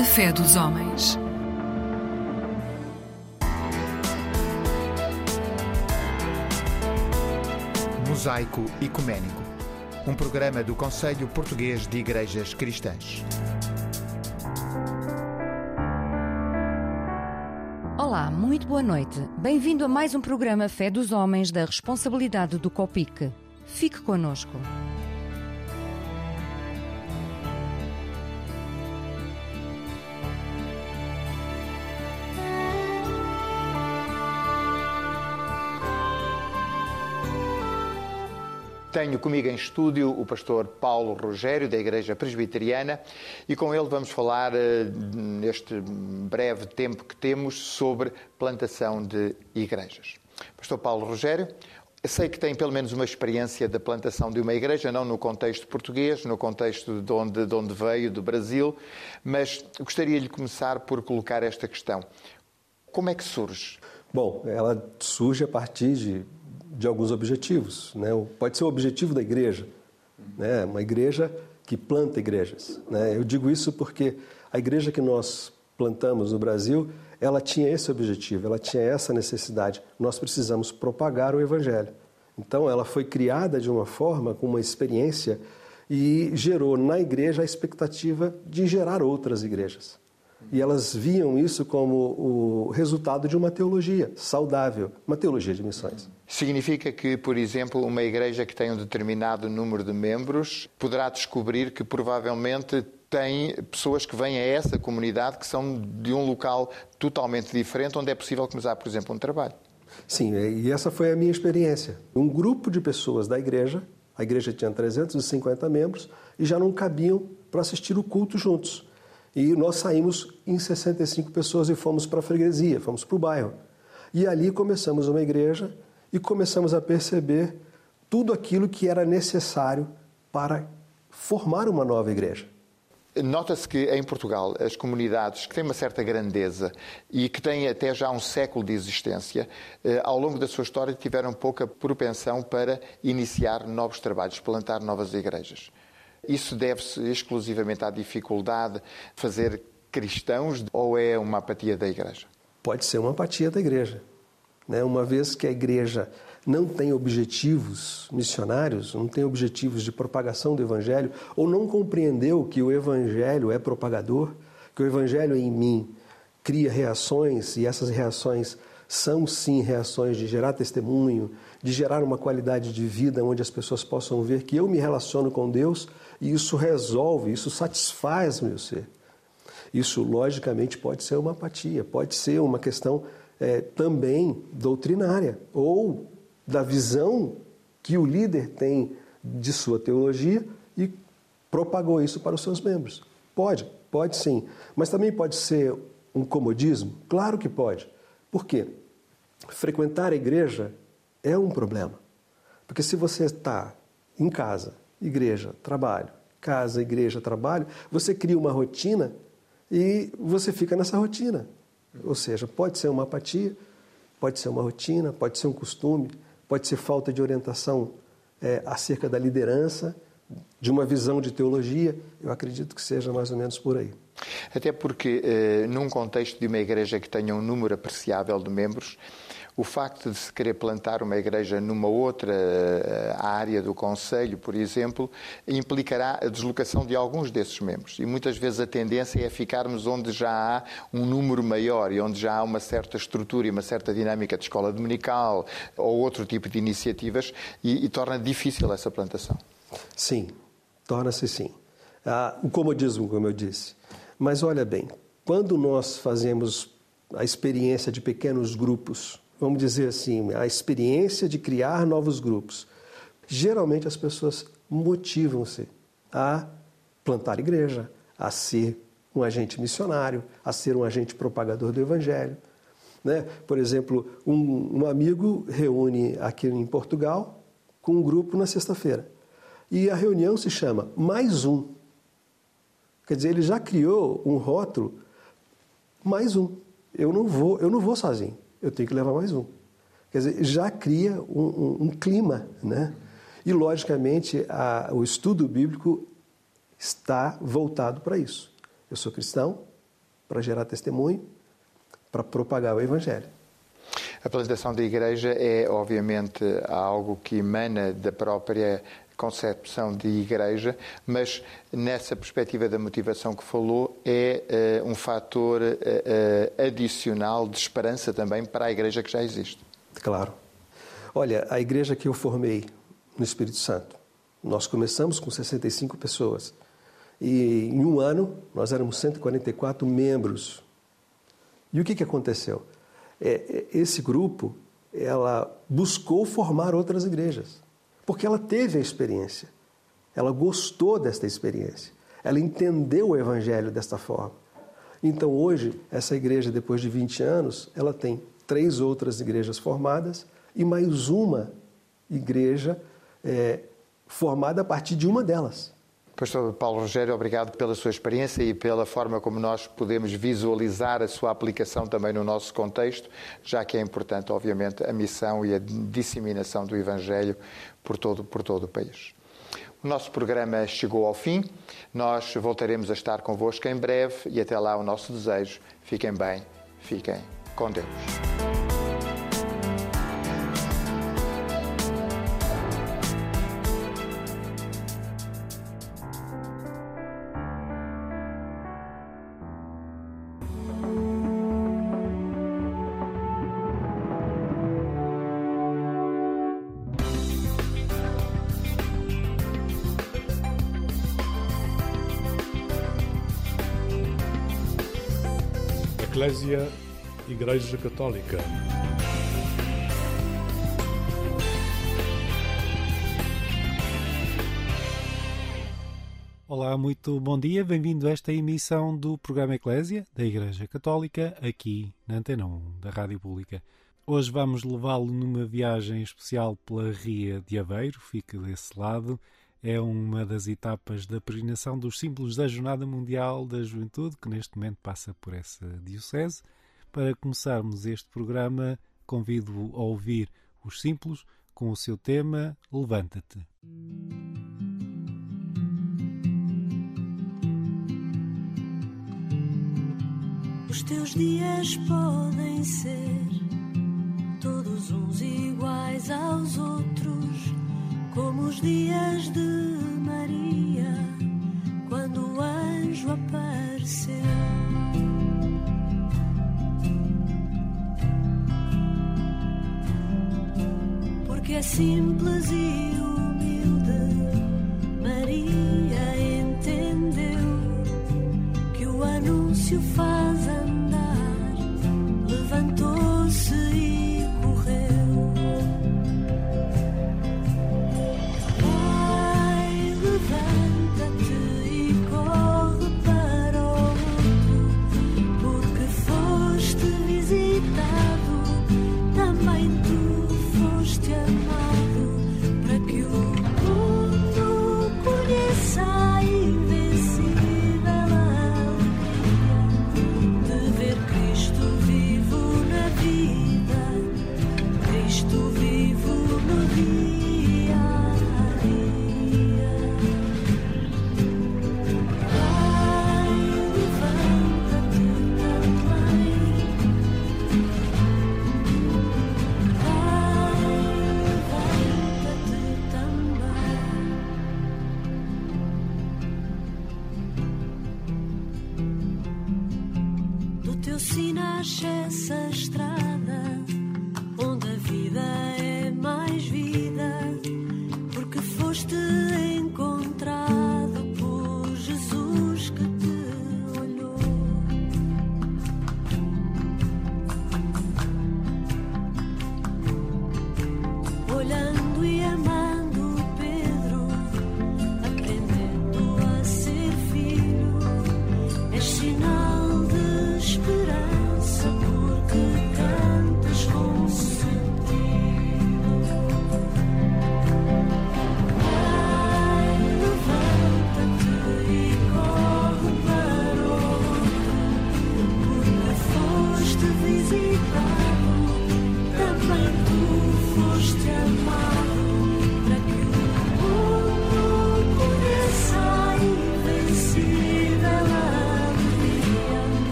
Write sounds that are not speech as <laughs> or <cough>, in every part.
A fé dos homens. Mosaico Ecuménico, um programa do Conselho Português de Igrejas Cristãs. Olá, muito boa noite. Bem-vindo a mais um programa Fé dos Homens da responsabilidade do COPIC. Fique conosco. Tenho comigo em estúdio o pastor Paulo Rogério, da Igreja Presbiteriana, e com ele vamos falar, eh, neste breve tempo que temos, sobre plantação de igrejas. Pastor Paulo Rogério, sei que tem pelo menos uma experiência da plantação de uma igreja, não no contexto português, no contexto de onde, de onde veio, do Brasil, mas gostaria de começar por colocar esta questão. Como é que surge? Bom, ela surge a partir de de alguns objetivos. Né? Pode ser o objetivo da igreja, né? uma igreja que planta igrejas. Né? Eu digo isso porque a igreja que nós plantamos no Brasil, ela tinha esse objetivo, ela tinha essa necessidade. Nós precisamos propagar o Evangelho. Então, ela foi criada de uma forma, com uma experiência, e gerou na igreja a expectativa de gerar outras igrejas. E elas viam isso como o resultado de uma teologia saudável, uma teologia de missões. Significa que, por exemplo, uma igreja que tem um determinado número de membros poderá descobrir que provavelmente tem pessoas que vêm a essa comunidade que são de um local totalmente diferente, onde é possível começar, por exemplo, um trabalho. Sim, e essa foi a minha experiência. Um grupo de pessoas da igreja, a igreja tinha 350 membros, e já não cabiam para assistir o culto juntos. E nós saímos em 65 pessoas e fomos para a freguesia, fomos para o bairro. E ali começamos uma igreja e começamos a perceber tudo aquilo que era necessário para formar uma nova igreja. Nota-se que em Portugal as comunidades que têm uma certa grandeza e que têm até já um século de existência, eh, ao longo da sua história tiveram pouca propensão para iniciar novos trabalhos, plantar novas igrejas. Isso deve-se exclusivamente à dificuldade de fazer cristãos ou é uma apatia da Igreja? Pode ser uma apatia da Igreja. Né? Uma vez que a Igreja não tem objetivos missionários, não tem objetivos de propagação do Evangelho, ou não compreendeu que o Evangelho é propagador, que o Evangelho em mim cria reações e essas reações são sim reações de gerar testemunho, de gerar uma qualidade de vida onde as pessoas possam ver que eu me relaciono com Deus e isso resolve, isso satisfaz meu ser. Isso, logicamente, pode ser uma apatia, pode ser uma questão é, também doutrinária ou da visão que o líder tem de sua teologia e propagou isso para os seus membros. Pode, pode sim. Mas também pode ser um comodismo? Claro que pode. Por quê? Frequentar a igreja é um problema. Porque se você está em casa igreja, trabalho, casa, igreja, trabalho, você cria uma rotina e você fica nessa rotina. Ou seja, pode ser uma apatia, pode ser uma rotina, pode ser um costume, pode ser falta de orientação é, acerca da liderança, de uma visão de teologia. Eu acredito que seja mais ou menos por aí. Até porque, eh, num contexto de uma igreja que tenha um número apreciável de membros, o facto de se querer plantar uma igreja numa outra eh, área do Conselho, por exemplo, implicará a deslocação de alguns desses membros. E muitas vezes a tendência é ficarmos onde já há um número maior e onde já há uma certa estrutura e uma certa dinâmica de escola dominical ou outro tipo de iniciativas e, e torna difícil essa plantação. Sim, torna-se sim. Ah, o comodismo, como eu disse. Mas olha bem, quando nós fazemos a experiência de pequenos grupos, vamos dizer assim, a experiência de criar novos grupos. Geralmente as pessoas motivam-se a plantar igreja, a ser um agente missionário, a ser um agente propagador do evangelho. Né? Por exemplo, um, um amigo reúne aqui em Portugal com um grupo na sexta-feira. E a reunião se chama Mais Um. Quer dizer, ele já criou um rótulo mais um. Eu não vou, eu não vou sozinho eu tenho que levar mais um. Quer dizer, já cria um, um, um clima, né? E, logicamente, a, o estudo bíblico está voltado para isso. Eu sou cristão, para gerar testemunho, para propagar o Evangelho. A plantação da igreja é, obviamente, algo que emana da própria concepção de igreja, mas nessa perspectiva da motivação que falou, é uh, um fator uh, adicional de esperança também para a igreja que já existe. Claro. Olha, a igreja que eu formei no Espírito Santo, nós começamos com 65 pessoas. E em um ano, nós éramos 144 membros. E o que, que aconteceu? É, é, esse grupo, ela buscou formar outras igrejas, porque ela teve a experiência. Ela gostou desta experiência. Ela entendeu o evangelho desta forma. Então, hoje, essa igreja, depois de 20 anos, ela tem três outras igrejas formadas e mais uma igreja é, formada a partir de uma delas. Pastor Paulo Rogério, obrigado pela sua experiência e pela forma como nós podemos visualizar a sua aplicação também no nosso contexto, já que é importante, obviamente, a missão e a disseminação do Evangelho por todo, por todo o país. O nosso programa chegou ao fim. Nós voltaremos a estar convosco em breve e até lá o nosso desejo. Fiquem bem, fiquem com Deus. Igreja Católica. Olá, muito bom dia, bem-vindo a esta emissão do programa Eclésia da Igreja Católica, aqui na Antena 1 da Rádio Pública. Hoje vamos levá-lo numa viagem especial pela Ria de Aveiro, fique desse lado. É uma das etapas da peregrinação dos símbolos da Jornada Mundial da Juventude, que neste momento passa por essa diocese. Para começarmos este programa, convido-o a ouvir os símbolos com o seu tema Levanta-te. Os teus dias podem ser todos uns iguais aos outros, como os dias de Maria, quando o anjo apareceu. Simples e humilde.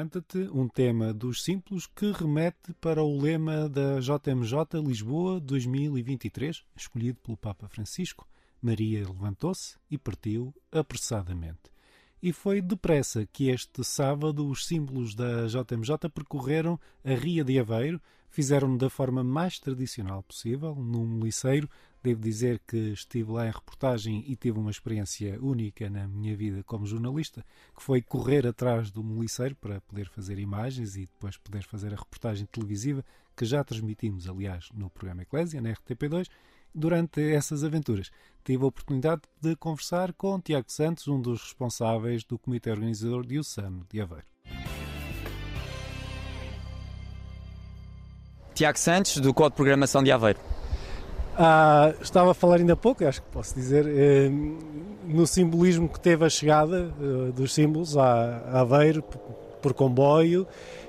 Levanta-te, um tema dos simples que remete para o lema da JMJ Lisboa 2023, escolhido pelo Papa Francisco. Maria levantou-se e partiu apressadamente. E foi depressa que este sábado os símbolos da JMJ percorreram a Ria de Aveiro, fizeram-no da forma mais tradicional possível, num meliceiro. Devo dizer que estive lá em reportagem e tive uma experiência única na minha vida como jornalista, que foi correr atrás do meliceiro para poder fazer imagens e depois poder fazer a reportagem televisiva, que já transmitimos, aliás, no programa Eclésia, na RTP2, Durante essas aventuras, tive a oportunidade de conversar com Tiago Santos, um dos responsáveis do comitê organizador de USAM de Aveiro. Tiago Santos, do Código de Programação de Aveiro. Ah, estava a falar ainda há pouco, acho que posso dizer, eh, no simbolismo que teve a chegada eh, dos símbolos a Aveiro por comboio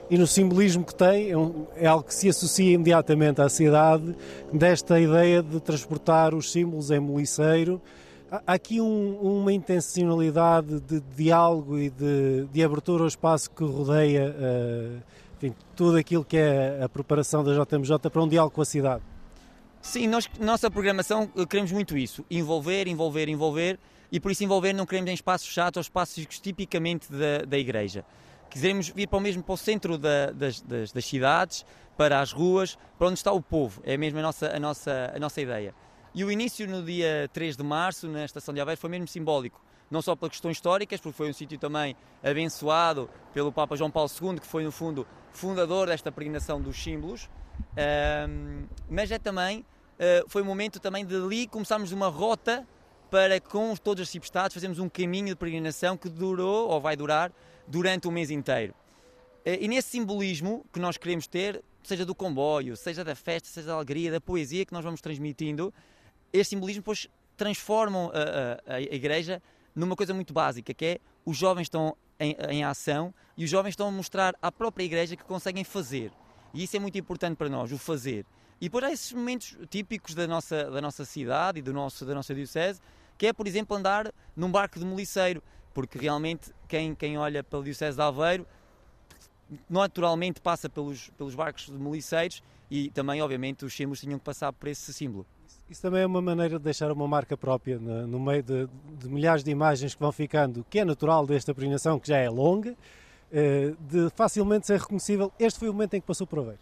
e no simbolismo que tem, é, é, algo que se associa imediatamente à cidade, desta ideia de transportar os símbolos em moliceiro. Há aqui um, uma intencionalidade de diálogo e de, de, abertura ao espaço que rodeia uh, enfim, tudo aquilo que é a preparação da JMJ para um diálogo com a cidade. Sim, nós, nossa programação eh, queremos muito isso, envolver, envolver, envolver, e por isso envolver não queremos em espaços chatos ou espaços tipicamente da, da igreja quisermos vir para o mesmo para o centro da, das, das, das, cidades, para as ruas, para onde está o povo. É mesmo a nossa, a nossa, a nossa ideia. E o início no dia 3 de março, na estação de Aveiro, foi mesmo simbólico. Não só pelas questões históricas, porque foi um sítio também abençoado pelo Papa João Paulo II, que foi, no fundo, fundador desta peregrinação dos símbolos, um, mas é também, uh, foi um momento também de ali começarmos uma rota para, com todos os cipestados, fazermos um caminho de peregrinação que durou, ou vai durar, durante o mês inteiro. Eh, e nesse simbolismo que nós queremos ter, seja do comboio, seja da festa, seja da alegria, da poesia que nós vamos transmitindo, esse simbolismo depois transformam a, a, a igreja numa coisa muito básica, que é os jovens estão em, em, ação e os jovens estão a mostrar à própria igreja que conseguem fazer. E isso é muito importante para nós, o fazer. E depois há esses momentos típicos da nossa, da nossa cidade e do nosso, da nossa diocese, que é, por exemplo, andar num barco de moliceiro porque realmente quem, quem olha pela Diocese de Aveiro naturalmente passa pelos, pelos barcos de moliceiros e também, obviamente, os símbolos tinham que passar por esse símbolo. Isso também é uma maneira de deixar uma marca própria no, meio de, de, milhares de imagens que vão ficando, que é natural desta peregrinação, que já é longa, de facilmente ser reconhecível. Este foi o momento em que passou por Aveiro.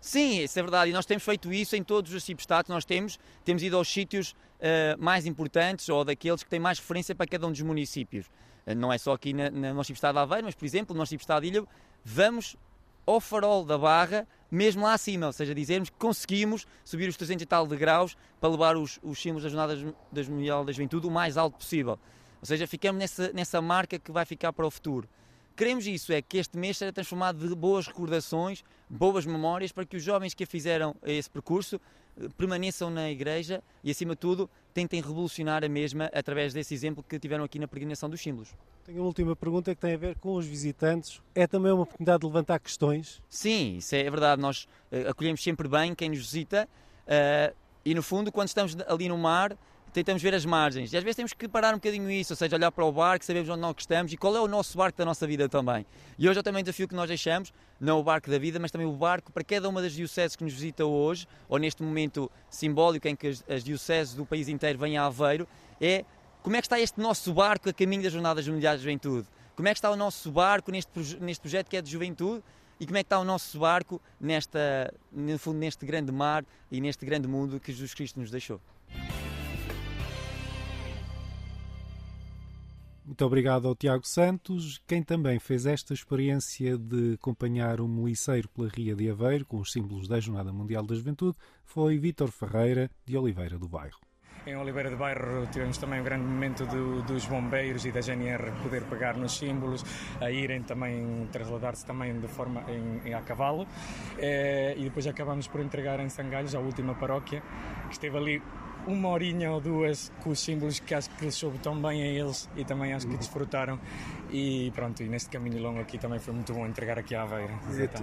Sim, isso é verdade. E nós temos feito isso em todos os cibestados. Nós temos, temos ido aos sítios uh, mais importantes ou daqueles que têm mais referência para cada um dos municípios. Uh, não é só aqui na, na nosso cibestado de Aveiro, mas, por exemplo, no nosso cibestado de Ilha, vamos ao farol da Barra, mesmo lá acima, ou seja, dizermos que conseguimos subir os 300 e tal de graus para levar os, os símbolos das Jornadas das Mundial da Juventude o mais alto possível. Ou seja, ficamos nessa, nessa marca que vai ficar para o futuro. Queremos isso, é que este mês seja transformado de boas recordações, boas memórias, para que os jovens que fizeram esse percurso eh, permaneçam na igreja e, acima de tudo, tentem revolucionar a mesma através desse exemplo que tiveram aqui na peregrinação dos símbolos. Tenho uma última pergunta que tem a ver com os visitantes. É também uma oportunidade de levantar questões? Sim, isso é verdade. Nós uh, acolhemos sempre bem quem nos visita uh, e, no fundo, quando estamos ali no mar, tentamos ver as margens. E às vezes temos que parar um bocadinho isso, ou seja, olhar para o barco, sabemos onde nós estamos e qual é o nosso barco da nossa vida também. E hoje é também o desafio que nós deixamos, não o barco da vida, mas também o barco para cada uma das dioceses que nos visita hoje, ou neste momento simbólico em que as, as dioceses do país inteiro vêm a Aveiro, é como é que está este nosso barco a caminho das Jornadas Mundiais de Juventude? Como é que está o nosso barco neste, neste projeto que é de juventude? E como é que está o nosso barco nesta, no fundo, neste grande mar e neste grande mundo que Jesus Cristo nos deixou? Muito obrigado ao Tiago Santos, quem também fez esta experiência de acompanhar o meliceiro pela Ria de Aveiro com os símbolos da Jornada Mundial da Juventude foi Vítor Ferreira, de Oliveira do Bairro. Em Oliveira do Bairro tivemos também um grande momento do, dos bombeiros e da GNR poder pegar nos símbolos, a irem também trasladar-se também de forma em, em a cavalo é, e depois acabamos por entregar em Sangalhos, a última paróquia, que esteve ali uma horinha ou duas com os símbolos que acho que lhes soube tão bem a eles e também acho que desfrutaram. E pronto, e neste caminho longo aqui também foi muito bom entregar aqui à Aveira.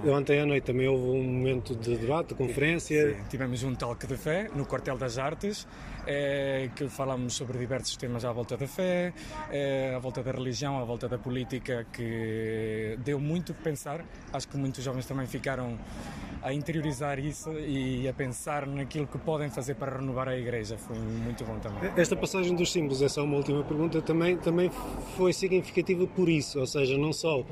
Ontem à noite também houve um momento de debate, de conferência. Sim, tivemos um talk de fé no Quartel das Artes, é, que falámos sobre diversos temas à volta da fé, é, à volta da religião, à volta da política, que deu muito que pensar. Acho que muitos jovens também ficaram a interiorizar isso e a pensar naquilo que podem fazer para renovar a igreja. Foi muito bom também. Esta passagem dos símbolos, é uma última pergunta, também, também foi significativa por isso, ou seja, não só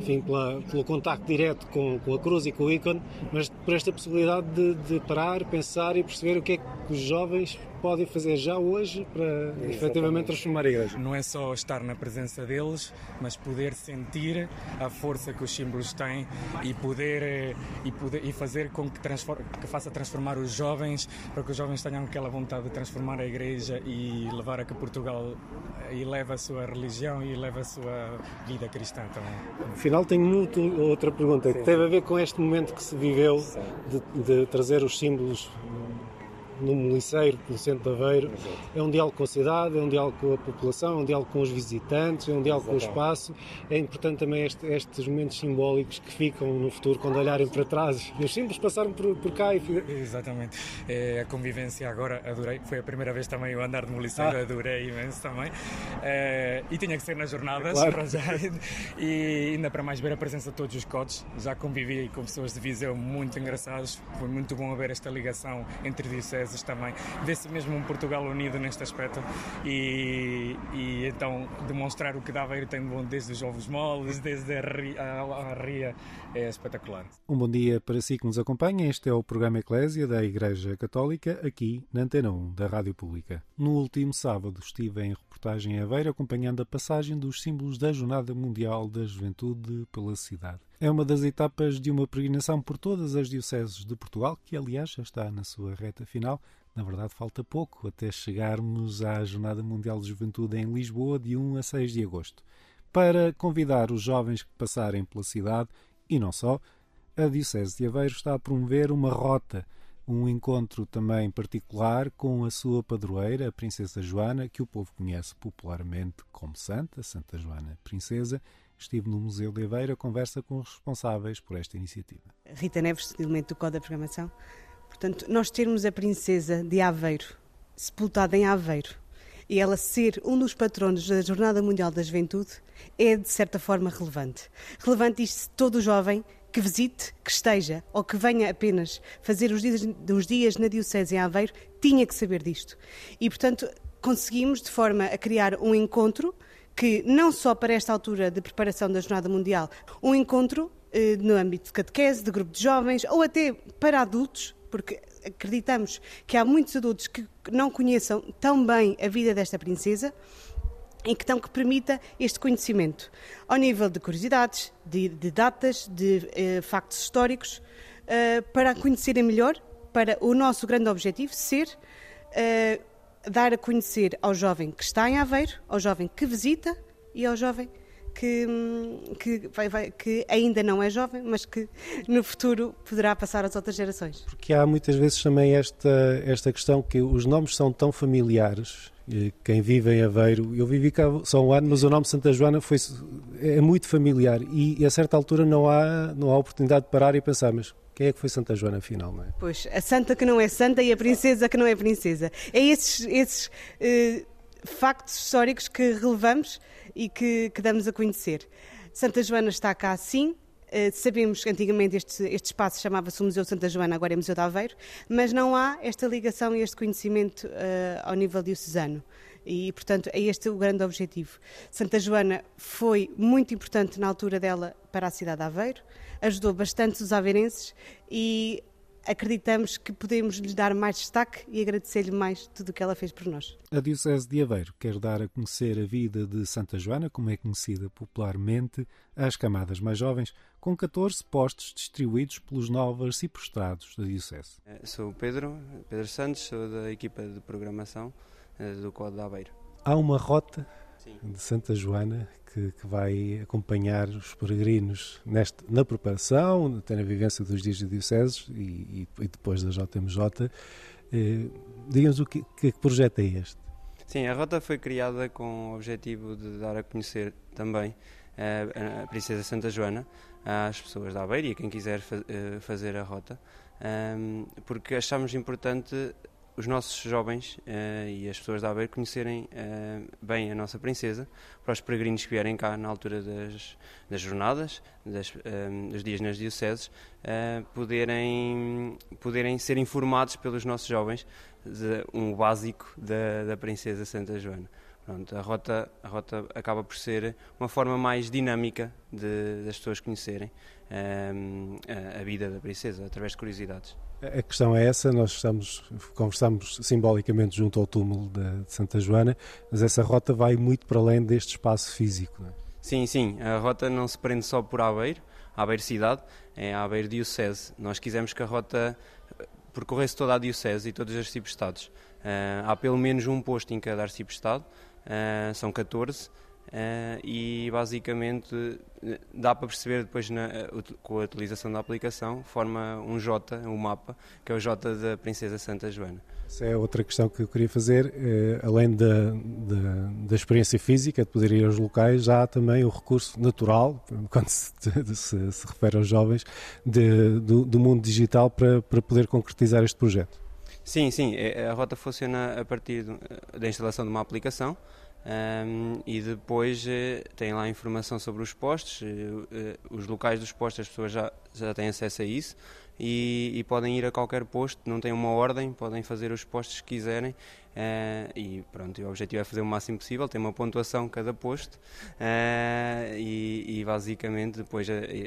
enfim, pela, pelo contacto direto com, com a cruz e com o ícone, mas por esta possibilidade de, de parar, pensar e perceber o que é que os jovens podem fazer já hoje para Exatamente. efetivamente transformar a igreja. Não é só estar na presença deles, mas poder sentir a força que os símbolos têm e poder eh, e, poder, e fazer com que, que faça transformar os jovens, para que os jovens tenham aquela vontade de transformar a igreja e levar a que Portugal eleve eh, a sua religião e eleve a sua vida cristã também. Afinal, tenho muito outra pergunta Sim. que teve a ver com este momento que se viveu de, de trazer os símbolos no Moliceiro, pelo centro de Aveiro. Exato. É um diálogo com a cidade, é um diálogo com a população, é um diálogo com os visitantes, é um diálogo com o espaço. É importante também este, estes momentos simbólicos que ficam no futuro, quando olharem para trás. Os símbolos passaram por, por cá. E... Exatamente. É, a convivência agora, adorei. Foi a primeira vez também eu andar de Moliceiro, ah. adorei imenso também. É, e tinha que ser nas jornadas, claro. para já. E ainda para mais ver a presença de todos os codes. Já convivi com pessoas de Viseu muito engraçadas. Foi muito bom ver esta ligação entre dioceses portugueses também. Vê-se mesmo um Portugal unido neste aspecto e, e então demonstrar o que dá Aveiro tem bom desde os ovos moles, desde a ria, a, a ria, é espetacular. Um bom dia para si que nos acompanha. Este é o programa Eclésia da Igreja Católica, aqui na Antena 1 da Rádio Pública. No último sábado estive em reportagem em Aveiro acompanhando a passagem dos símbolos da Jornada Mundial da Juventude pela cidade. É uma das etapas de uma peregrinação por todas as dioceses de Portugal, que aliás já está na sua reta final. Na verdade, falta pouco até chegarmos à Jornada Mundial de Juventude em Lisboa, de 1 a 6 de agosto. Para convidar os jovens que passarem pela cidade, e não só, a Diocese de Aveiro está a promover uma rota, um encontro também particular com a sua padroeira, a Princesa Joana, que o povo conhece popularmente como Santa, Santa Joana Princesa, estive no Museu de Aveiro a conversa com os responsáveis por esta iniciativa. Rita Neves, elemento do Código da Programação. Portanto, nós termos a princesa de Aveiro sepultada em Aveiro e ela ser um dos patronos da Jornada Mundial da Juventude é, de certa forma, relevante. Relevante isto todo jovem que visite, que esteja ou que venha apenas fazer os dias, os dias na Diocese em Aveiro tinha que saber disto. E, portanto, conseguimos, de forma a criar um encontro que, não só para esta altura de preparação da Jornada Mundial, um encontro eh, no âmbito de catequese, de grupo de jovens ou até para adultos, porque acreditamos que há muitos adultos que não conheçam tão bem a vida desta princesa em questão que permita este conhecimento. Ao nível de curiosidades, de, de datas, de eh, factos históricos, eh, para conhecerem melhor, para o nosso grande objetivo ser eh, dar a conhecer ao jovem que está em Aveiro, ao jovem que visita e ao jovem que, que, vai, vai, que, ainda não é jovem, mas que no futuro poderá passar às outras gerações. Porque há muitas vezes também esta, esta questão que os nomes são tão familiares. Quem vive em Aveiro, eu vivi cá só um ano, mas o nome Santa Joana foi, é muito familiar e a certa altura não há, não há oportunidade de parar e pensar, mas quem é que foi Santa Joana, afinal, não é? Pois, a santa que não é santa e a princesa que não é princesa. É esses, esses uh, factos históricos que relevamos e que, que, damos a conhecer. Santa Joana está cá, sim. Uh, sabemos que antigamente este, este espaço chamava-se Museu Santa Joana, agora é Museu de Aveiro, mas não há esta ligação e este conhecimento uh, ao nível diocesano. E, portanto, é este o grande objetivo. Santa Joana foi muito importante na altura dela para a cidade de Aveiro, ajudou bastante os aveirenses e acreditamos que podemos lhe dar mais destaque e agradecer-lhe mais tudo o que ela fez por nós. A Diocese de Aveiro quer dar a conhecer a vida de Santa Joana, como é conhecida popularmente, às camadas mais jovens, com 14 postos distribuídos pelos novos arciprestados da Diocese. Eh, sou o Pedro, Pedro Santos, sou da equipa de programação do Código de Aveiro. Há uma rota Sim. de Santa Joana que, que, vai acompanhar os peregrinos neste, na preparação, até na vivência dos dias de dioceses e, e, e depois da JMJ. Eh, Diga-nos o que, que projeto é este? Sim, a rota foi criada com o objetivo de dar a conhecer também a Princesa Santa Joana às pessoas da Aveiro e a quem quiser fazer a rota, porque achamos importante os nossos jovens uh, e as pessoas da Aveiro conhecerem uh, bem a nossa princesa, para os peregrinos que vierem cá na altura das, das jornadas, das, uh, dos dias nas dioceses, poderem, poderem ser informados pelos nossos jovens de um básico da, da princesa Santa Joana. Pronto, a, rota, a rota acaba por ser uma forma mais dinâmica de, das pessoas conhecerem a, a vida da princesa, através de curiosidades. A questão é essa, nós estamos, conversamos simbolicamente junto ao túmulo de, Santa Joana, mas essa rota vai muito para além deste espaço físico. Não é? Sim, sim, a rota não se prende só por Aveiro, Aveiro cidade, é Aveiro diocese. Nós quisemos que a rota percorresse toda a diocese e todos os arcebisestados. Uh, há pelo menos um posto em cada arcebistado, uh, são 14, Uh, e basicamente dá para perceber depois na, com a utilização da aplicação, forma um J, um mapa, que é o J da Princesa Santa Joana. Essa é outra questão que eu queria fazer, eh, além da, da, da, experiência física, de poder ir aos locais, já há também o recurso natural, <laughs> quando se, se, se refere aos jovens, de, do, do, mundo digital para, para poder concretizar este projeto. Sim, sim, é, a rota funciona a partir da instalação de uma aplicação, um, e depois uh, tem lá informação sobre os postos, uh, uh, os locais dos postos, as pessoas já, já têm acesso a isso e, e, podem ir a qualquer posto, não têm uma ordem, podem fazer os postos que quiserem e pronto, o objetivo é fazer o máximo possível, tem uma pontuação cada posto e, e, basicamente depois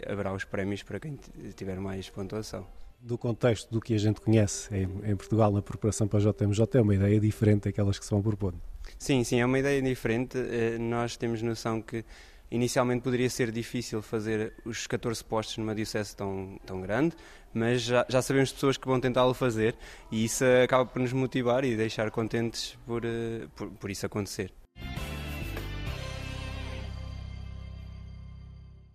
haverá os prémios para quem tiver mais pontuação do contexto do que a gente conhece em, em Portugal na preparação para a JMJ é uma ideia diferente daquelas que se vão propondo. Sim, sim, é uma ideia diferente. Eh, nós temos noção que inicialmente poderia ser difícil fazer os 14 postos numa diocese tão, tão grande, mas já, já sabemos pessoas que vão tentá-lo fazer e isso acaba por nos motivar e deixar contentes por, eh, por, por isso acontecer.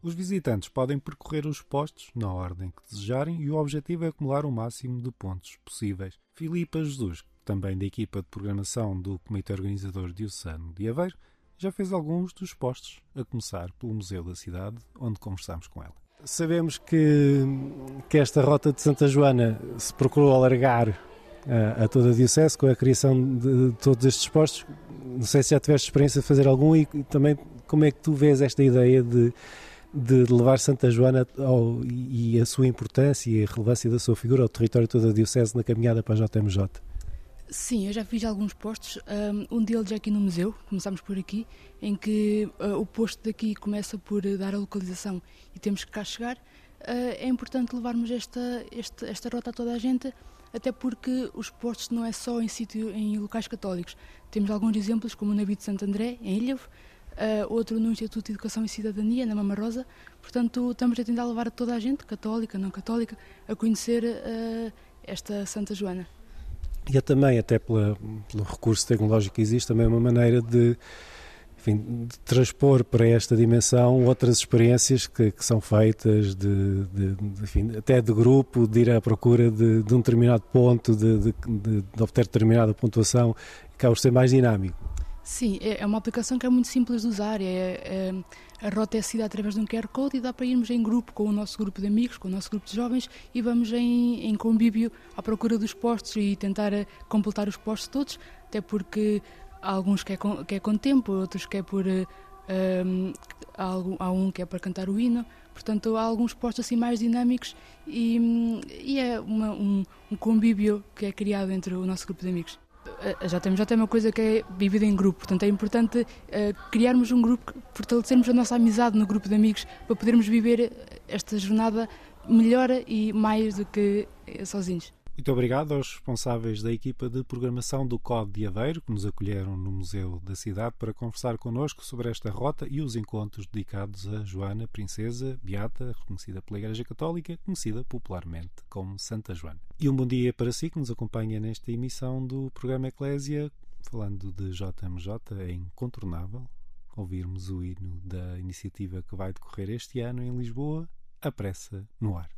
Os visitantes podem percorrer os postos na ordem que desejarem e o objetivo é acumular o máximo de pontos possíveis. Filipa Jesus, também da equipa de programação do Comitê Organizador Diocesano de Aveiro, já fez alguns dos postos, a começar pelo Museu da Cidade, onde conversámos com ela. Sabemos que, que esta rota de Santa Joana se procurou alargar a, a toda a Diocese com a criação de, de, todos estes postos. Não sei se já tiveste experiência de fazer algum e também como é que tu vês esta ideia de, de levar Santa Joana ao, e a sua importância e a relevância da sua figura ao território toda a Diocese na caminhada para a JMJ? Sim, eu já fiz alguns postos. Um deles é aqui no museu, começámos por aqui, em que uh, o posto daqui começa por dar a localização e temos que cá chegar. Uh, é importante levarmos esta, esta, esta rota a toda a gente, até porque os postos não é só em sítio em locais católicos. Temos alguns exemplos, como o Nabi de Santo André, em Ilhavo, uh, outro no Instituto de Educação e Cidadania, na Mama Rosa. Portanto, estamos a tentar levar toda a gente, católica, não católica, a conhecer esta Santa Joana. E é também, até pela, pelo recurso tecnológico que existe, também uma maneira de, enfim, de transpor para esta dimensão outras experiências que, que são feitas, de, de, de enfim, até de grupo, de ir à procura de, um determinado ponto, de, obter determinada pontuação, que acaba por ser mais dinâmico. Sim, é, é uma aplicação que é muito simples de usar. É, é, a rota é seguida através de um QR Code e dá para irmos em grupo com o nosso grupo de amigos, com o nosso grupo de jovens e vamos em, em convívio à procura dos postos e tentar eh, completar os postos todos, até porque há alguns que é com, que é com tempo, outros que é por. Um, eh, há, um que é para cantar o hino, portanto há alguns postos assim mais dinâmicos e, e é uma, um, um convívio que é criado entre o nosso grupo de amigos já temos tem uma coisa que é vivida em grupo, portanto é importante uh, criarmos um grupo, fortalecermos a nossa amizade no grupo de amigos para podermos viver esta jornada melhor e mais do que eh, sozinhos. Muito obrigado aos responsáveis da equipa de programação do COD de Aveiro, que nos acolheram no Museu da Cidade para conversar connosco sobre esta rota e os encontros dedicados a Joana, Princesa Beata, reconhecida pela Igreja Católica, conhecida popularmente como Santa Joana. E um bom dia para si que nos acompanha nesta emissão do programa Eclésia, falando de JMJ, é incontornável ouvirmos o hino da iniciativa que vai decorrer este ano em Lisboa, A Pressa no Ar.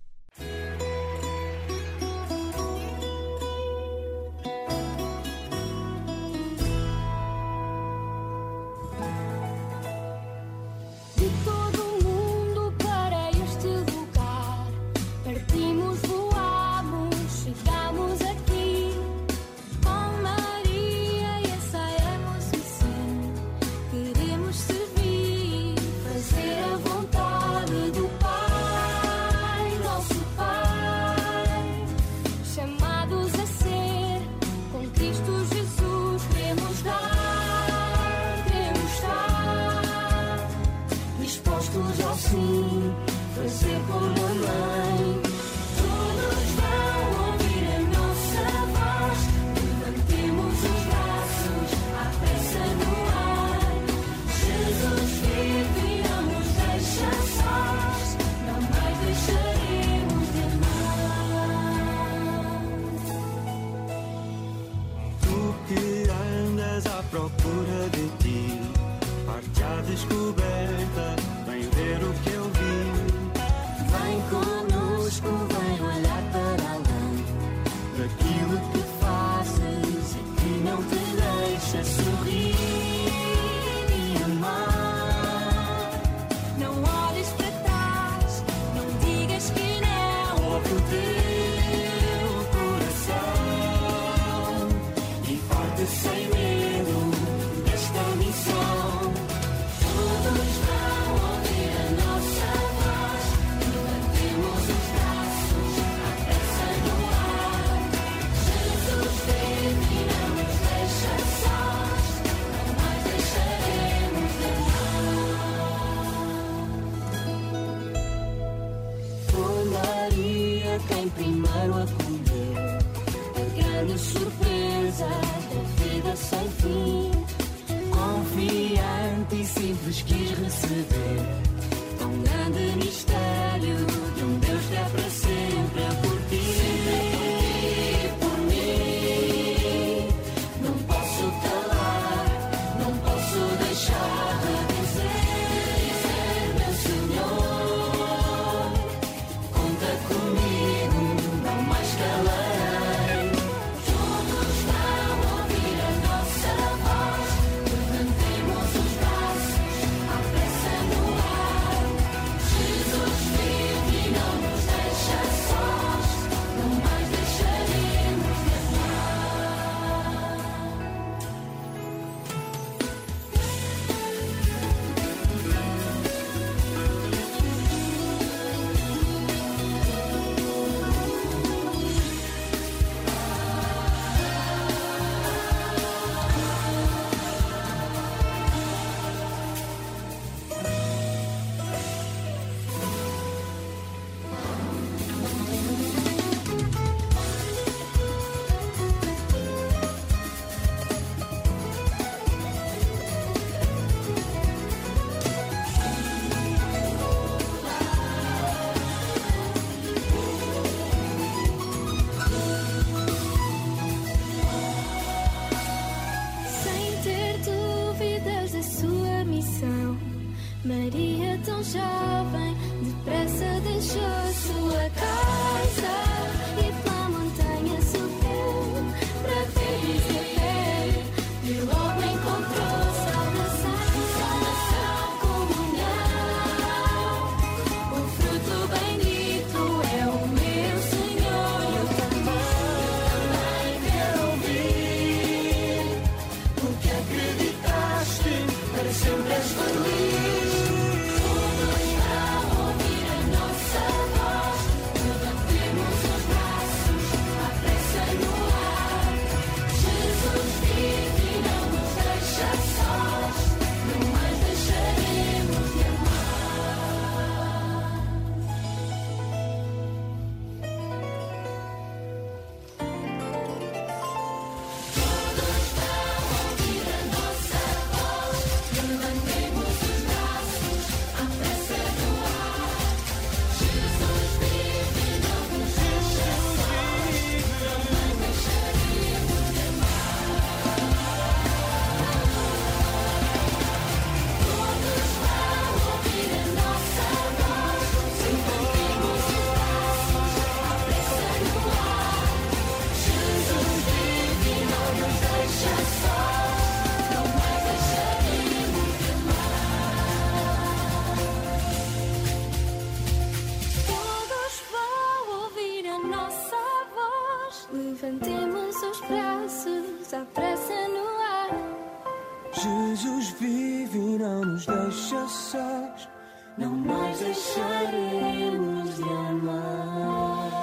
Sós. Não mais deixaremos de amar.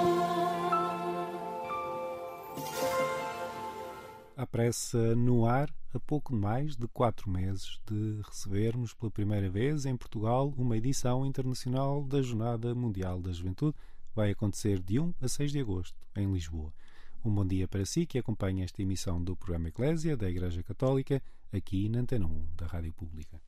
À pressa no ar, a pouco mais de quatro meses de recebermos pela primeira vez em Portugal uma edição internacional da Jornada Mundial da Juventude. Vai acontecer de 1 a 6 de agosto, em Lisboa. Um bom dia para si que acompanha esta emissão do programa Eclésia da Igreja Católica, aqui na Antena 1 da Rádio Pública.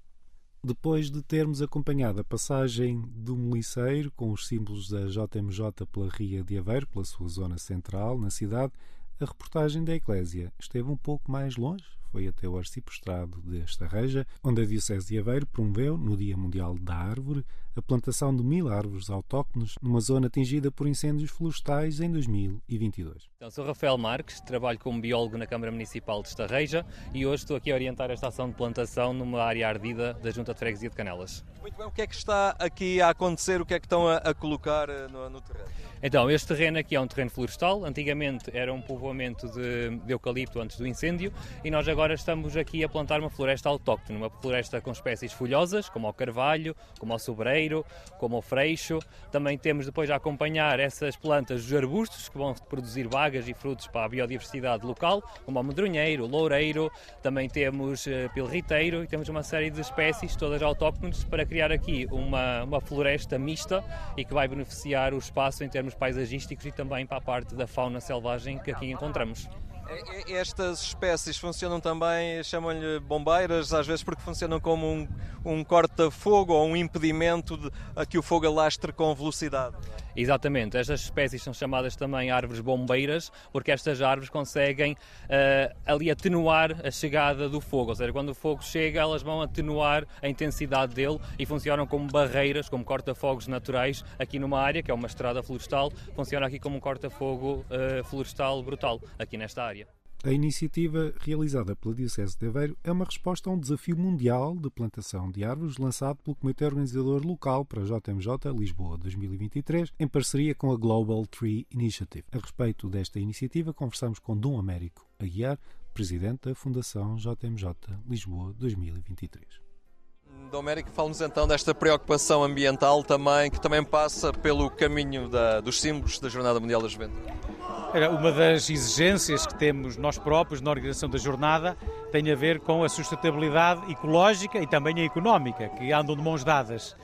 Depois de termos acompanhado a passagem do Meliceiro com os símbolos da JMJ pela Ria de Aveiro, pela sua zona central, na cidade, a reportagem da Eclésia esteve um pouco mais longe, foi até o arciprestado de Estarreja, onde a Diocese de Aveiro promoveu, no Dia Mundial da Árvore, a plantação de mil árvores autóctones numa zona atingida por incêndios florestais em 2022. Então, sou Rafael Marques, trabalho como biólogo na Câmara Municipal de Estarreja e hoje estou aqui a orientar esta ação de plantação numa área ardida da Junta de Freguesia de Canelas. Muito bem, o que é que está aqui a acontecer? O que é que estão a, a colocar eh, no, no terreno? Então, este terreno aqui é um terreno florestal. Antigamente era um povoamento de, de eucalipto antes do incêndio e nós agora estamos aqui a plantar uma floresta autóctone, uma floresta com espécies folhosas, como o carvalho, como o sobreiro, como o freixo. Também temos depois a acompanhar essas plantas dos arbustos que vão produzir bagas e frutos para a biodiversidade local, como o medronheiro, o loureiro. Também temos eh, pilriteiro e temos uma série de espécies, todas autóctones, para criar aqui uma, uma floresta mista e que vai beneficiar o espaço em termos paisagísticos e também para a parte da fauna selvagem que aqui encontramos. E- e- Estas espécies funcionam também, chamam-lhe bombeiras, às vezes porque funcionam como um, um corta-fogo ou um impedimento de, a que o fogo alastre com velocidade. Exatamente, estas espécies são chamadas também árvores bombeiras, porque estas árvores conseguem eh, ali atenuar a chegada do fogo, ou seja, quando o fogo chega, elas vão atenuar a intensidade dele e funcionam como barreiras, como corta-fogos naturais aqui numa área, que é uma estrada florestal, funciona aqui como um corta-fogo eh, florestal brutal, aqui nesta área. A iniciativa realizada pela Diocese de Aveiro é uma resposta a um desafio mundial de plantação de árvores lançado pelo Comitê Organizador Local para a JMJ Lisboa 2023, em parceria com a Global Tree Initiative. A respeito desta iniciativa, conversamos com Dom Américo Aguiar, presidente da Fundação JMJ Lisboa 2023. Domérico, fala-nos então desta preocupação ambiental também, que também passa pelo caminho da- dos símbolos da Jornada Mundial da Juventude. Uma das exigências que temos nós próprios na organização da jornada tem a ver com a sustentabilidade ecológica e também a económica, que andam de mãos dadas.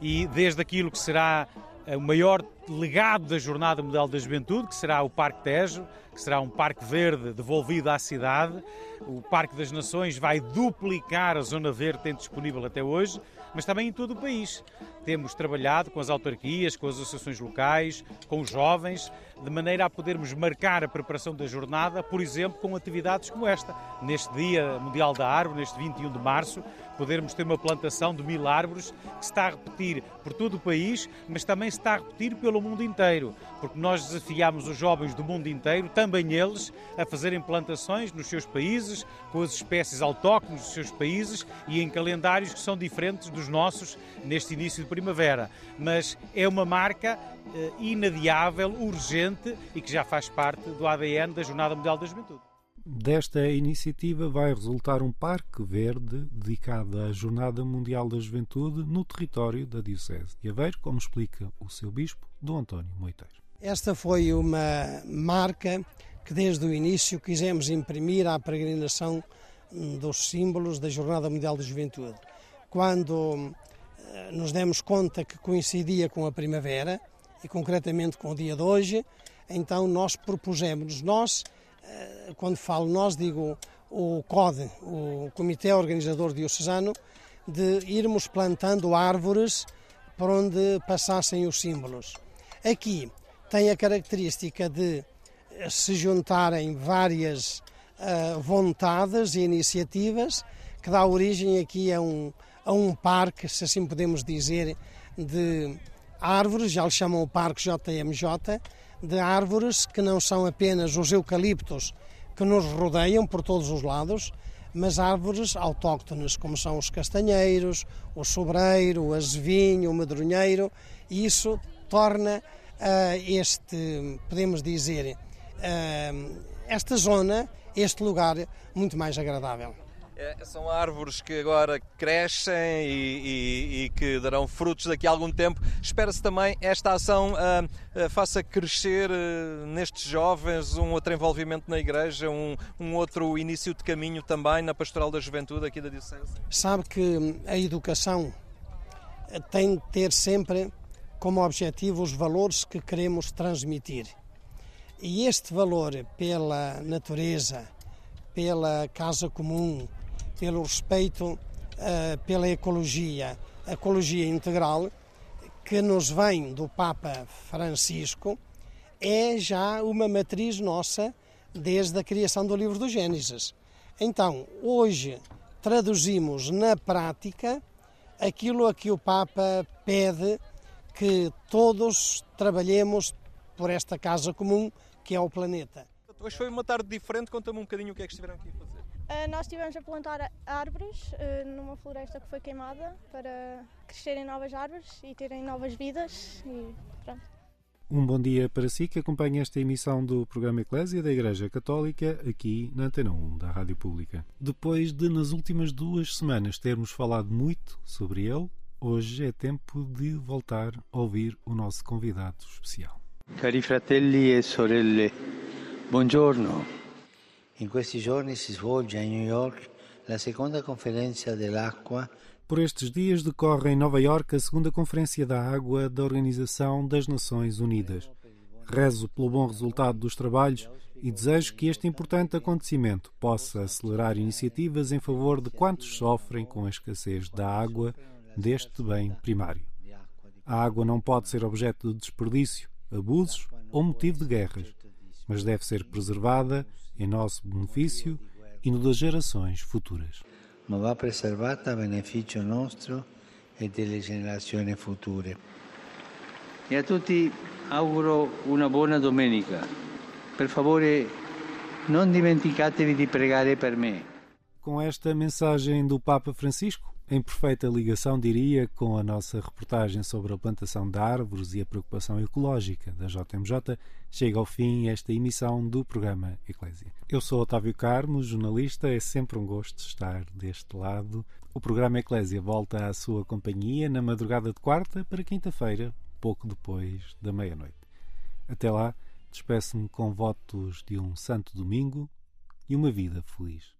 E desde aquilo que será o maior legado da Jornada Mundial da Juventude, que será o Parque Tejo, que será um parque verde devolvido à cidade. O Parque das Nações vai duplicar a zona verde que tem disponível até hoje, mas também em todo o país. Temos trabalhado com as autarquias, com as associações locais, com os jovens, de maneira a podermos marcar a preparação da jornada, por exemplo, com atividades como esta. Neste Dia Mundial da Árvore, neste 21 de março, podermos ter uma plantação de mil árvores que se está a repetir por todo o país, mas também se está a repetir pelo mundo inteiro, porque nós desafiamos os jovens do mundo inteiro, também eles, a fazerem plantações nos seus países, com as espécies autóctones dos seus países e em calendários que são diferentes dos nossos neste início de primavera. Mas é uma marca eh, inadiável, urgente e que já faz parte do ADN da Jornada Mundial da Juventude. Desta iniciativa vai resultar um parque verde dedicado à Jornada Mundial da Juventude no território da Diocese de Aveiro, como explica o seu bispo, Dom António Moiteiro. Esta foi uma marca que desde o início quisemos imprimir à peregrinação hum, dos símbolos da Jornada Mundial da Juventude. Quando eh, nos demos conta que coincidia com a primavera, e concretamente com o dia de hoje, então nós propusemos, nós, quando falo nós, digo o CODE, o Comitê Organizador Diocesano, de irmos plantando árvores por onde passassem os símbolos. Aqui tem a característica de eh, se juntarem várias ah, vontades e iniciativas que dá origem aqui a um, a um parque, se assim podemos dizer, de árvores, já lhe chamam o Parque JMJ, de árvores que não são apenas os eucaliptos que nos rodeiam por todos os lados, mas árvores autóctones, como são os castanheiros, o sobreiro, o azevinho, o medronheiro, e isso torna ah, este, podemos dizer, ah, esta zona, este lugar, muito mais agradável. É, são árvores que agora crescem e, e- e que darão frutos daqui a algum tempo. Espera-se também esta ação ah, ah, faça crescer ah, nestes jovens um outro envolvimento na igreja, um, um outro início de caminho também na pastoral da juventude aqui da Diocese. Sabe que a educação tem de ter sempre como objetivo os valores que queremos transmitir. E este valor pela natureza, pela casa comum, pelo respeito eh, pela ecologia, ecologia integral, que nos vem do Papa Francisco, é já uma matriz nossa desde a criação do livro do Gênesis. Então, hoje traduzimos na prática aquilo a que o Papa pede que todos trabalhemos por esta casa comum que é o planeta. Hoje foi uma tarde diferente, conta-me um bocadinho o que é que estiveram aqui a fazer. Uh, nós estivemos a plantar árvores uh, numa floresta que foi queimada para crescerem novas árvores e terem novas vidas e pronto. Um bom dia para si que acompanha esta emissão do programa Eclésia da Igreja Católica aqui na Antena 1 da Rádio Pública. Depois de nas últimas duas semanas termos falado muito sobre ele, hoje é tempo de voltar a ouvir o nosso convidado especial. Cari fratelli e sorelle, buongiorno. In questi giorni svolge New York dell'acqua Por estes dias decorre em Nova Iorque a segunda Conferência da Água da Organização das Nações Unidas. Rezo pelo bom resultado dos trabalhos e desejo que este importante acontecimento possa acelerar iniciativas em favor de quantos sofrem com a escassez da água deste bem primário. A água não pode ser objeto de desperdício, abusos ou motivo de guerras, mas deve ser preservada em nosso benefício e no das gerações futuras. Ma va preservata a beneficio nostro e delle generazioni future. E a tutti auguro una buona domenica. Per favore, non dimenticatevi di pregare per me. Com esta mensagem do Papa Francisco, em perfeita ligação, diria, com a nossa reportagem sobre a plantação de árvores e a preocupação ecológica da JMJ, chega ao fim esta emissão do programa Eclésia. Eu sou Otávio Carmo, jornalista, é sempre um gosto estar deste lado. O programa Eclésia volta à sua companhia na madrugada de quarta para quinta-feira, pouco depois da meia-noite. Até lá, despeço-me com votos de um santo domingo e uma vida feliz.